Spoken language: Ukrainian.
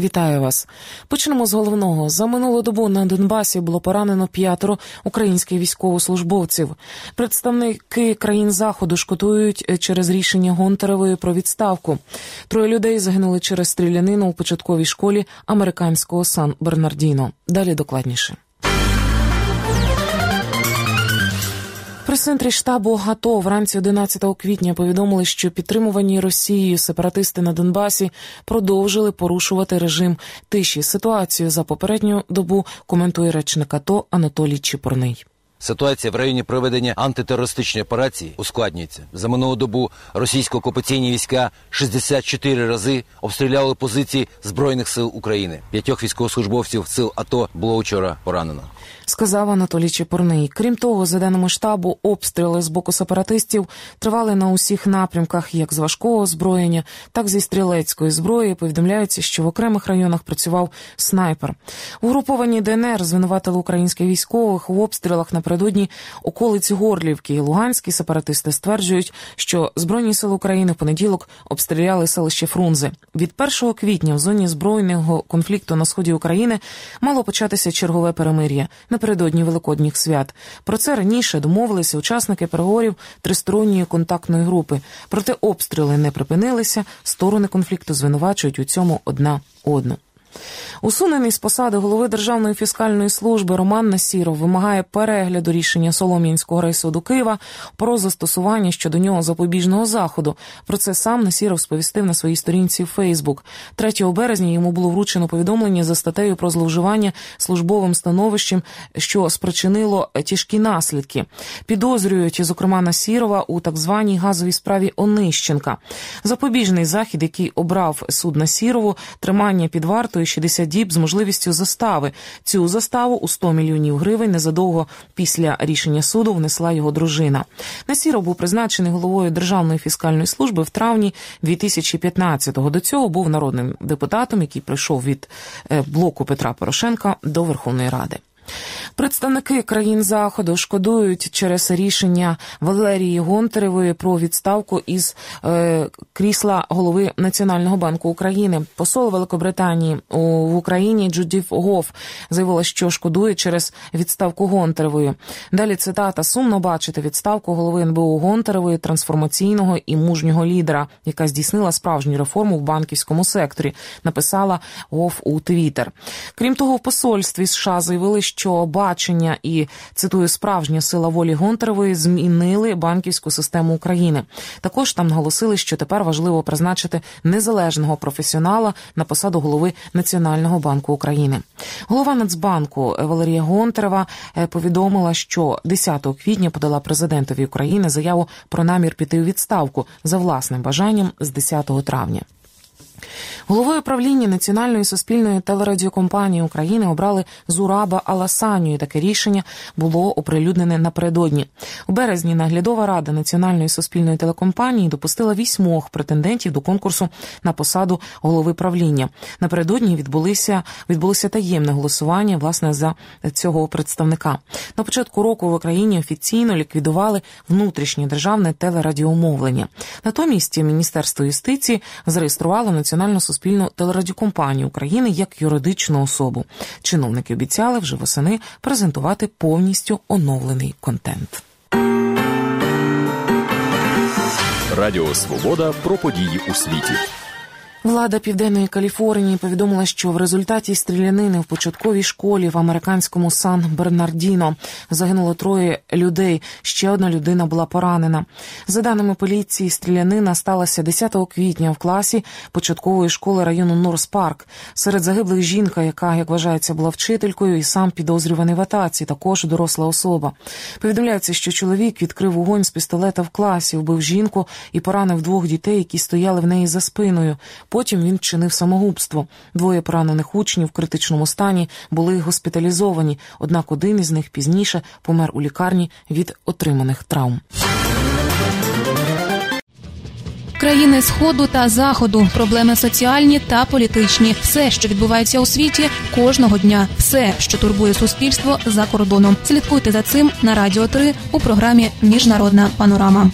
Вітаю вас. Почнемо з головного. За минулу добу на Донбасі було поранено п'ятеро українських військовослужбовців. Представники країн заходу шкодують через рішення Гонтаревої про відставку. Троє людей загинули через стрілянину у початковій школі американського Сан Бернардіно. Далі докладніше. Прес-центрі штабу ГАТО вранці 11 квітня повідомили, що підтримувані Росією сепаратисти на Донбасі продовжили порушувати режим тиші. Ситуацію за попередню добу коментує речник АТО Анатолій Чепурний. Ситуація в районі проведення антитерористичної операції ускладнюється. За минулу добу російсько-окупаційні війська 64 рази обстріляли позиції збройних сил України. П'ятьох військовослужбовців сил АТО було вчора поранено сказав Анатолій Чепурний. Крім того, за даними штабу, обстріли з боку сепаратистів тривали на усіх напрямках, як з важкого озброєння, так зі стрілецької зброї. Повідомляється, що в окремих районах працював снайпер. Угруповані ДНР звинуватили українських військових у обстрілах напередодні околиць Горлівки. Луганські сепаратисти стверджують, що збройні сили України в понеділок обстріляли селище Фрунзе. Від 1 квітня в зоні збройного конфлікту на сході України мало початися чергове перемир'я напередодні великодніх свят. Про це раніше домовилися учасники переговорів тристоронньої контактної групи. Проте обстріли не припинилися. Сторони конфлікту звинувачують у цьому одна одну. Усунений з посади голови Державної фіскальної служби Роман Насіров вимагає перегляду рішення Солом'янського райсуду Києва про застосування щодо нього запобіжного заходу. Про це сам Насіров сповістив на своїй сторінці Фейсбук. 3 березня йому було вручено повідомлення за статтею про зловживання службовим становищем, що спричинило тяжкі наслідки. Підозрюють, зокрема Насірова, у так званій газовій справі Онищенка. Запобіжний захід, який обрав суд Насірову, тримання під вартою 60 діб з можливістю застави. Цю заставу у 100 мільйонів гривень незадовго після рішення суду внесла його дружина. Насіров був призначений головою Державної фіскальної служби в травні 2015-го. До цього був народним депутатом, який прийшов від е, блоку Петра Порошенка до Верховної Ради. Представники країн заходу шкодують через рішення Валерії Гонтаревої про відставку із е, крісла голови Національного банку України. Посол Великобританії у, в Україні Джудіф Гоф заявила, що шкодує через відставку Гонтаревої. Далі цитата сумно бачити відставку голови НБУ Гонтаревої, трансформаційного і мужнього лідера, яка здійснила справжню реформу в банківському секторі. Написала Гоф у Твіттер. Крім того, в посольстві США заявили, що бачення і цитую справжня сила волі Гонтаревої змінили банківську систему України. Також там наголосили, що тепер важливо призначити незалежного професіонала на посаду голови Національного банку України. Голова Нацбанку Валерія Гонтарева е, повідомила, що 10 квітня подала президентові України заяву про намір піти у відставку за власним бажанням з 10 травня. Головою правління Національної суспільної телерадіокомпанії України обрали Зураба Аласанію. і Таке рішення було оприлюднене напередодні. У березні наглядова рада Національної суспільної телекомпанії допустила вісьмох претендентів до конкурсу на посаду голови правління. Напередодні відбулися відбулося таємне голосування власне за цього представника. На початку року в Україні офіційно ліквідували внутрішнє державне телерадіомовлення. Натомість Міністерство юстиції зареєструвало національну суспільну телерадіокомпанію України як юридичну особу. Чиновники обіцяли вже восени презентувати повністю оновлений контент. Радіо Свобода про події у світі. Влада південної Каліфорнії повідомила, що в результаті стрілянини в початковій школі в американському Сан Бернардіно загинуло троє людей. Ще одна людина була поранена. За даними поліції, стрілянина сталася 10 квітня в класі початкової школи району Норс Парк. Серед загиблих жінка, яка як вважається була вчителькою, і сам підозрюваний в атаці, також доросла особа. Повідомляється, що чоловік відкрив вогонь з пістолета в класі, вбив жінку і поранив двох дітей, які стояли в неї за спиною. Потім він чинив самогубство. Двоє поранених учнів в критичному стані були госпіталізовані. Однак один із них пізніше помер у лікарні від отриманих травм. Країни сходу та заходу, проблеми соціальні та політичні, все, що відбувається у світі, кожного дня, все, що турбує суспільство за кордоном. Слідкуйте за цим на радіо 3 у програмі Міжнародна панорама.